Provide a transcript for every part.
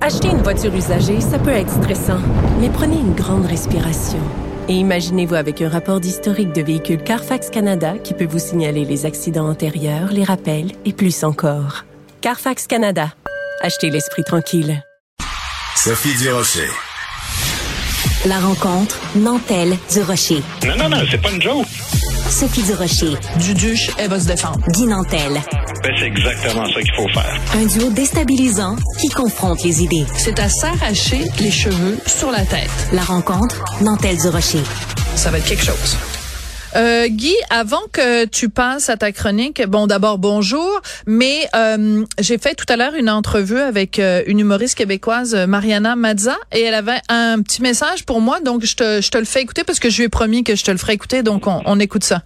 Acheter une voiture usagée, ça peut être stressant, mais prenez une grande respiration. Et imaginez-vous avec un rapport d'historique de véhicule Carfax Canada qui peut vous signaler les accidents antérieurs, les rappels et plus encore. Carfax Canada. Achetez l'esprit tranquille. Sophie Durocher. La rencontre Nantel du Rocher. Non, non, non, c'est pas une joke. Sophie Durocher. Duduche, elle va se défendre. Guy Nantel. Ben, c'est exactement ça qu'il faut faire. Un duo déstabilisant qui confronte les idées. C'est à s'arracher les cheveux sur la tête. La rencontre Nantel du Rocher. Ça va être quelque chose. Euh, Guy, avant que tu passes à ta chronique, bon d'abord bonjour, mais euh, j'ai fait tout à l'heure une entrevue avec euh, une humoriste québécoise, Mariana Mazza, et elle avait un petit message pour moi, donc je te, je te le fais écouter parce que je lui ai promis que je te le ferai écouter, donc on, on écoute ça.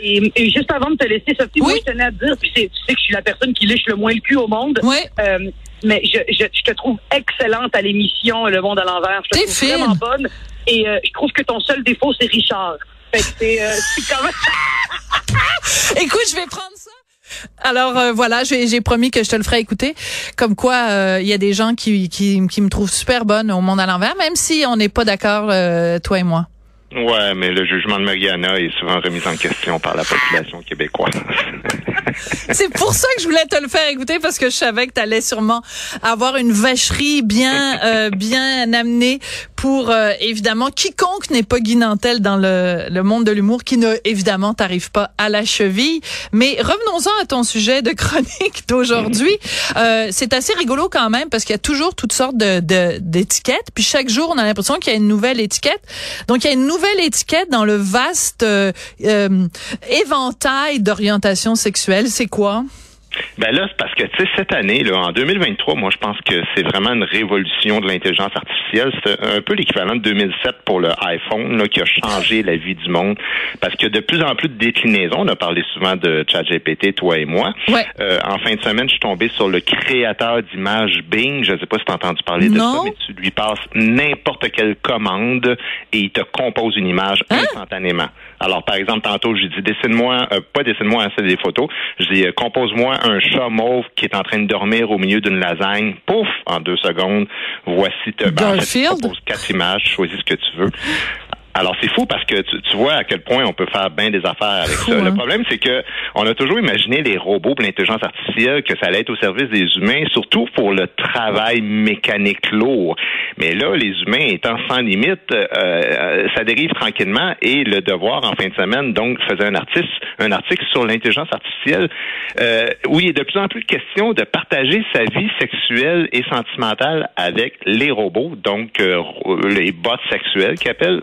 Et, et, juste avant de te laisser, Sophie, moi, je tenais à te dire, puis tu sais que je suis la personne qui liche le moins le cul au monde. Oui. Euh, mais je, je, je, te trouve excellente à l'émission Le Monde à l'envers. Je te trouve fine. vraiment bonne. Et euh, je trouve que ton seul défaut, c'est Richard. Fait que c'est euh, quand même... Écoute, je vais prendre ça. Alors euh, voilà, j'ai promis que je te le ferai écouter. Comme quoi, il y a des gens qui, qui, qui, me trouvent super bonne au monde à l'envers, même si on n'est pas d'accord, euh, toi et moi. Ouais, mais le jugement de Mariana est souvent remis en question par la population québécoise. C'est pour ça que je voulais te le faire écouter parce que je savais que tu allais sûrement avoir une vacherie bien euh, bien amenée pour euh, évidemment quiconque n'est pas guinantel dans le, le monde de l'humour qui ne évidemment t'arrive pas à la cheville. Mais revenons-en à ton sujet de chronique d'aujourd'hui. Euh, c'est assez rigolo quand même parce qu'il y a toujours toutes sortes de d'étiquettes. Puis chaque jour on a l'impression qu'il y a une nouvelle étiquette. Donc il y a une nouvelle étiquette dans le vaste euh, éventail d'orientation sexuelle. C'est quoi? Ben là, c'est parce que, tu sais, cette année, là, en 2023, moi, je pense que c'est vraiment une révolution de l'intelligence artificielle. C'est un peu l'équivalent de 2007 pour le iPhone, là, qui a changé la vie du monde. Parce que de plus en plus de déclinaisons, on a parlé souvent de ChatGPT, toi et moi. Ouais. Euh, en fin de semaine, je suis tombé sur le créateur d'images Bing. Je ne sais pas si tu as entendu parler de ça, mais tu lui passes n'importe quelle commande et il te compose une image hein? instantanément. Alors, par exemple, tantôt, je dis, dessine-moi, euh, pas dessine-moi, hein, c'est des photos. Je dis, euh, compose-moi un chat mauve qui est en train de dormir au milieu d'une lasagne. Pouf, en deux secondes, voici te Garfield? compose quatre images, choisis ce que tu veux. Alors c'est fou parce que tu, tu, vois à quel point on peut faire bien des affaires avec ça. Hein? Le problème c'est que on a toujours imaginé les robots, pour l'intelligence artificielle, que ça allait être au service des humains, surtout pour le travail mécanique lourd. Mais là, les humains étant sans limite, euh, ça dérive tranquillement. Et le devoir en fin de semaine donc faisait un artiste, un article sur l'intelligence artificielle. Euh, oui, il a de plus en plus de questions de partager sa vie sexuelle et sentimentale avec les robots, donc euh, les bots sexuels qui appellent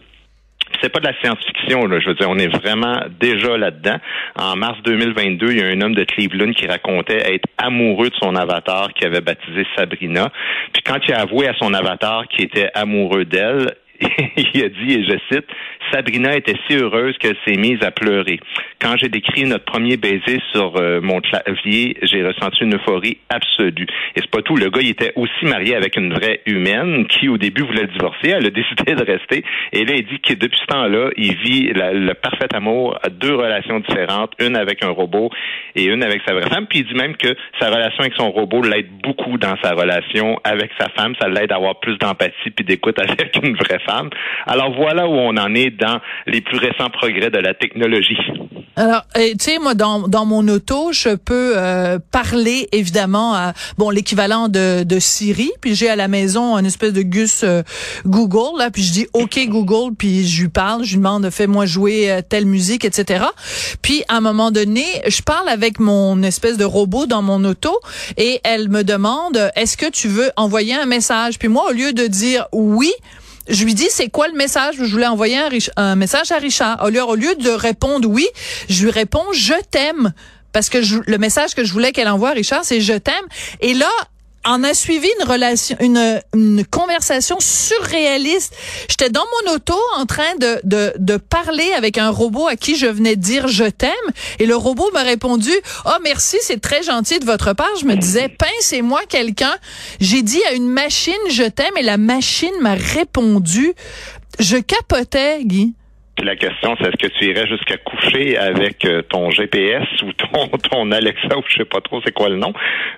c'est pas de la science-fiction, là. Je veux dire, on est vraiment déjà là-dedans. En mars 2022, il y a un homme de Cleveland qui racontait être amoureux de son avatar qui avait baptisé Sabrina. Puis quand il a avoué à son avatar qu'il était amoureux d'elle, il a dit, et je cite, Sabrina était si heureuse qu'elle s'est mise à pleurer. Quand j'ai décrit notre premier baiser sur euh, mon clavier, j'ai ressenti une euphorie absolue. Et c'est pas tout. Le gars, il était aussi marié avec une vraie humaine qui, au début, voulait divorcer. Elle a décidé de rester. Et là, il dit que depuis ce temps-là, il vit le parfait amour à deux relations différentes, une avec un robot et une avec sa vraie femme. Puis il dit même que sa relation avec son robot l'aide beaucoup dans sa relation avec sa femme. Ça l'aide à avoir plus d'empathie puis d'écoute avec une vraie Alors voilà où on en est dans les plus récents progrès de la technologie. Alors, tu sais, moi, dans, dans mon auto, je peux euh, parler évidemment à bon l'équivalent de, de Siri, puis j'ai à la maison une espèce de Gus euh, Google là, puis je dis OK Google, puis je lui parle, je lui demande fais-moi jouer euh, telle musique, etc. Puis à un moment donné, je parle avec mon espèce de robot dans mon auto. Et elle me demande est-ce que tu veux envoyer un message? Puis moi, au lieu de dire oui je lui dis c'est quoi le message? Je voulais envoyer un, message à Richard. Au lieu, au lieu de répondre oui je lui réponds je t'aime. Parce que le message que je voulais qu'elle envoie à Richard c'est je t'aime. Et là en a suivi une relation, une, conversation surréaliste. J'étais dans mon auto en train de, de, de parler avec un robot à qui je venais dire je t'aime et le robot m'a répondu oh merci c'est très gentil de votre part. Je me disais pincez-moi quelqu'un. J'ai dit à une machine je t'aime et la machine m'a répondu. Je capotais Guy. La question, c'est est-ce que tu irais jusqu'à coucher avec euh, ton GPS ou ton, ton Alexa ou je sais pas trop c'est quoi le nom,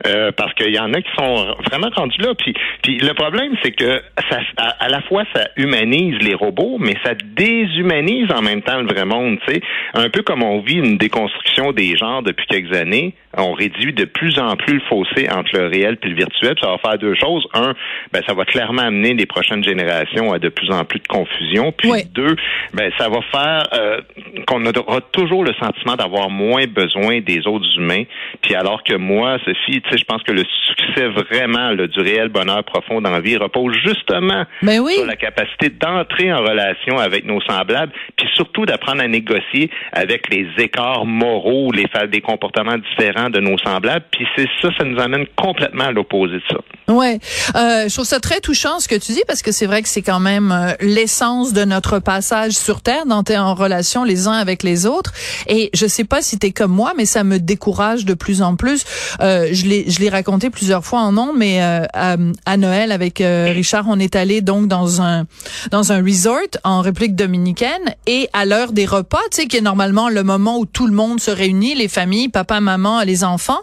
euh, parce qu'il y en a qui sont vraiment rendus là. Puis, puis le problème, c'est que ça, à, la fois ça humanise les robots, mais ça déshumanise en même temps le vrai monde. Tu un peu comme on vit une déconstruction des genres depuis quelques années, on réduit de plus en plus le fossé entre le réel et le virtuel. ça va faire deux choses. Un, ben ça va clairement amener les prochaines générations à de plus en plus de confusion. Puis deux, ben ça va faire euh, qu'on aura toujours le sentiment d'avoir moins besoin des autres humains. Puis alors que moi, Sophie, tu sais, je pense que le succès vraiment du réel bonheur profond dans la vie repose justement ben sur la capacité d'entrer en relation avec nos semblables, puis surtout d'apprendre à négocier avec les écarts moraux, les des comportements différents de nos semblables. Puis c'est ça, ça nous amène complètement à l'opposé de ça. Ouais, euh, je trouve ça très touchant ce que tu dis parce que c'est vrai que c'est quand même euh, l'essence de notre passage sur Terre d'entrer en relation les uns avec les autres. Et je sais pas si tu es comme moi, mais ça me décourage de plus en plus. Euh, je l'ai je l'ai raconté plusieurs fois en nom, mais euh, à, Noël avec euh, Richard, on est allé donc dans un dans un resort en République dominicaine et à l'heure des repas, tu sais qui est normalement le moment où tout le monde se réunit, les familles, papa, maman, les enfants,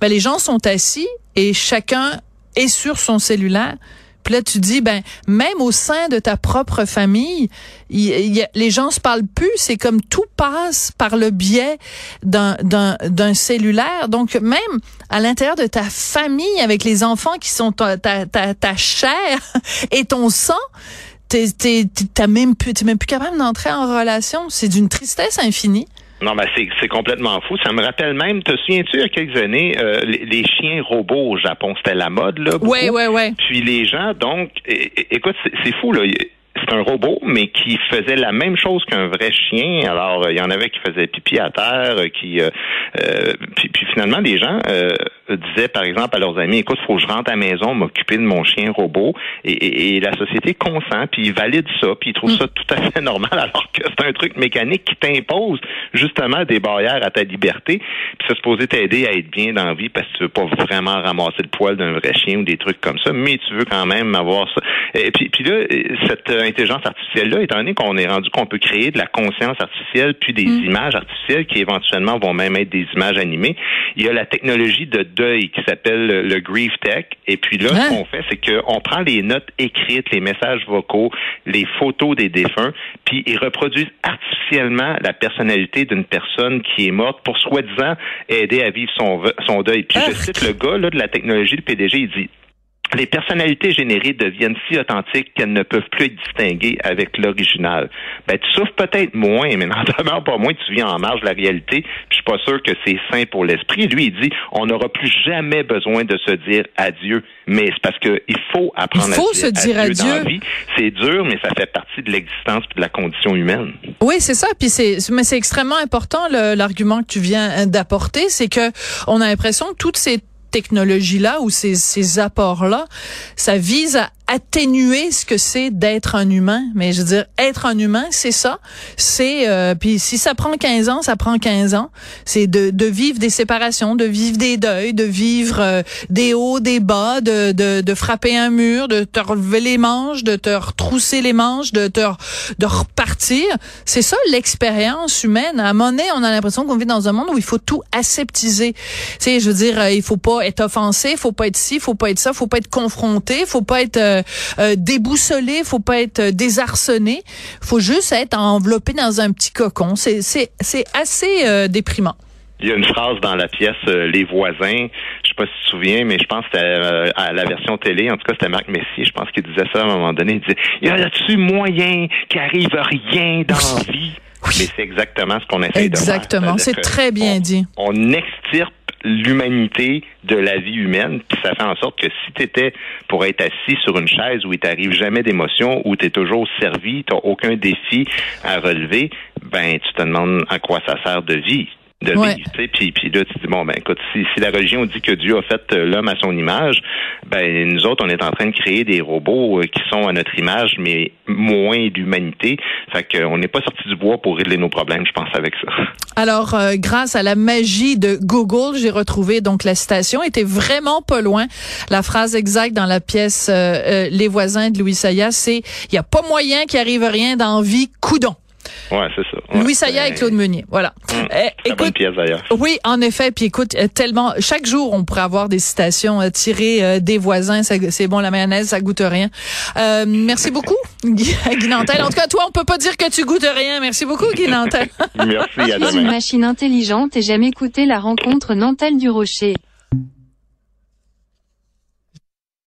ben les gens sont assis et chacun est sur son cellulaire. Puis là, tu dis, ben, même au sein de ta propre famille, les gens se parlent plus. C'est comme tout passe par le biais d'un, d'un, cellulaire. Donc, même à l'intérieur de ta famille, avec les enfants qui sont ta, ta, ta, chair et ton sang, t'es, t'es, t'es même plus, t'es même plus capable d'entrer en relation. C'est d'une tristesse infinie. Non, ben c'est complètement fou. Ça me rappelle même, te souviens-tu, il y a quelques années, euh, les, chiens robots au Japon, c'était la mode, là. Oui, oui, oui. Puis les gens, donc, écoute, c'est fou, là c'est un robot, mais qui faisait la même chose qu'un vrai chien. Alors, il y en avait qui faisaient pipi à terre, qui, euh, euh puis, puis, finalement, les gens euh, disaient, par exemple, à leurs amis, écoute, faut que je rentre à la maison, m'occuper de mon chien robot, et, et, la société consent, puis ils valident ça, puis ils trouvent mm. ça tout à fait normal, alors que c'est un truc mécanique qui t'impose justement des barrières à ta liberté, puis ça se posait t'aider à être bien dans la vie parce que tu veux pas vraiment ramasser le poil d'un vrai chien ou des trucs comme ça, mais tu veux quand même avoir ça. Et puis, puis là, cette intelligence artificielle-là, étant donné qu'on est rendu qu'on peut créer de la conscience artificielle puis des mm. images artificielles qui éventuellement vont même être des images animées, il y a la technologie de deuil qui s'appelle le, Grief Tech. Et puis là, ce qu'on fait, c'est qu'on prend les notes écrites, les messages vocaux, les photos des défunts, puis ils reproduisent artificiellement la personnalité d'une personne qui est morte pour soi-disant aider à vivre son, son deuil. Puis je cite le gars là, de la technologie, le PDG, il dit les personnalités générées deviennent si authentiques qu'elles ne peuvent plus être distinguées avec l'original. Ben, tu souffres peut-être moins, mais n'en demeure pas moins, tu viens en marge de la réalité. Puis je suis pas sûr que c'est sain pour l'esprit. Lui, il dit, on n'aura plus jamais besoin de se dire adieu. Mais c'est parce qu'il faut apprendre à se dire adieu, dans la vie. C'est dur, mais ça fait partie de l'existence et de la condition humaine. Oui, c'est ça. Puis c'est, mais c'est extrêmement important l'argument que tu viens d'apporter, c'est que on a l'impression que toutes ces technologies-là ou ces, ces apports-là, ça vise à atténuer ce que c'est d'être un humain. Mais je veux dire, être un humain, c'est ça. C'est euh, puis si ça prend 15 ans, ça prend 15 ans. C'est de, de vivre des séparations, de vivre des deuils, de vivre euh, des hauts, des bas, de, de, de frapper un mur, de te relever les manches, de te retrousser les manches, de te de repartir. C'est ça l'expérience humaine. À donné, on a l'impression qu'on vit dans un monde où il faut tout aseptiser. Tu sais, je veux dire, euh, il faut pas être offensé, il faut pas être ci, il faut pas être ça, il faut pas être confronté, il faut pas être euh, euh, déboussolé, faut pas être euh, désarçonné, faut juste être enveloppé dans un petit cocon. C'est c'est c'est assez euh, déprimant. Il y a une phrase dans la pièce Les voisins, je sais pas si tu te souviens, mais je pense que c'était à la version télé, en tout cas c'était Marc Messier, je pense qu'il disait ça à un moment donné, il disait Il y a là-dessus moyen qui arrive rien dans la vie. Mais c'est exactement ce qu'on essaie de faire. Exactement, c'est très bien dit. On extirpe l'humanité de la vie humaine, puis ça fait en sorte que si tu étais pour être assis sur une chaise où il t'arrive jamais d'émotion, où tu es toujours servi, tu aucun défi à relever, ben tu te demandes à quoi ça sert de vie. De Ouais. vivre. Puis, puis là, tu dis, bon, ben écoute, si, si la religion dit que Dieu a fait euh, l'homme à son image, ben nous autres, on est en train de créer des robots euh, qui sont à notre image, mais moins d'humanité. Fait qu'on n'est pas sorti du bois pour régler nos problèmes, je pense, avec ça. Alors, euh, grâce à la magie de Google, j'ai retrouvé donc la citation. était vraiment pas loin. La phrase exacte dans la pièce euh, euh, Les voisins de Louis Saya, c'est il y a pas moyen qu'il arrive rien dans vie, coudon. Ouais, c'est ça. Ouais. Louis Saya et Claude Meunier. Voilà. très bonne écoute, pièce d'ailleurs. oui, en effet. Puis écoute, euh, tellement chaque jour on pourrait avoir des citations euh, tirées euh, des voisins. Ça- C'est bon la mayonnaise, ça goûte rien. Euh, merci beaucoup, Guy, Guy Nantel. En tout cas, toi, on peut pas dire que tu goûtes rien. Merci beaucoup, Guy Nantel. Merci, à Je suis une demain. machine intelligente et j'aime écouter la rencontre Nantel du Rocher.